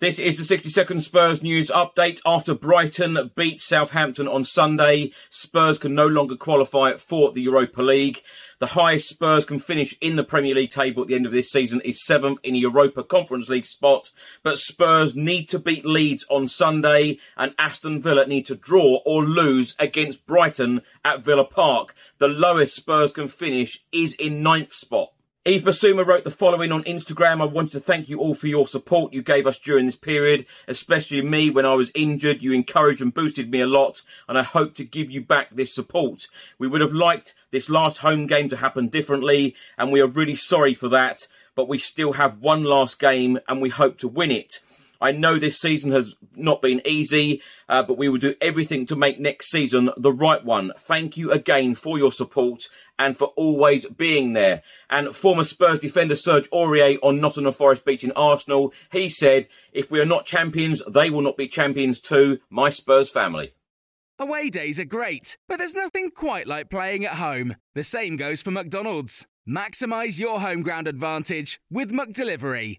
This is the 60 second Spurs news update. After Brighton beat Southampton on Sunday, Spurs can no longer qualify for the Europa League. The highest Spurs can finish in the Premier League table at the end of this season is seventh in a Europa Conference League spot. But Spurs need to beat Leeds on Sunday and Aston Villa need to draw or lose against Brighton at Villa Park. The lowest Spurs can finish is in ninth spot. Yves Bissouma wrote the following on Instagram. I wanted to thank you all for your support you gave us during this period, especially me when I was injured. You encouraged and boosted me a lot, and I hope to give you back this support. We would have liked this last home game to happen differently, and we are really sorry for that, but we still have one last game and we hope to win it. I know this season has not been easy, uh, but we will do everything to make next season the right one. Thank you again for your support and for always being there. And former Spurs defender Serge Aurier on Nottingham Forest beating Arsenal, he said, if we are not champions, they will not be champions too. My Spurs family. Away days are great, but there's nothing quite like playing at home. The same goes for McDonald's. Maximize your home ground advantage with McDelivery.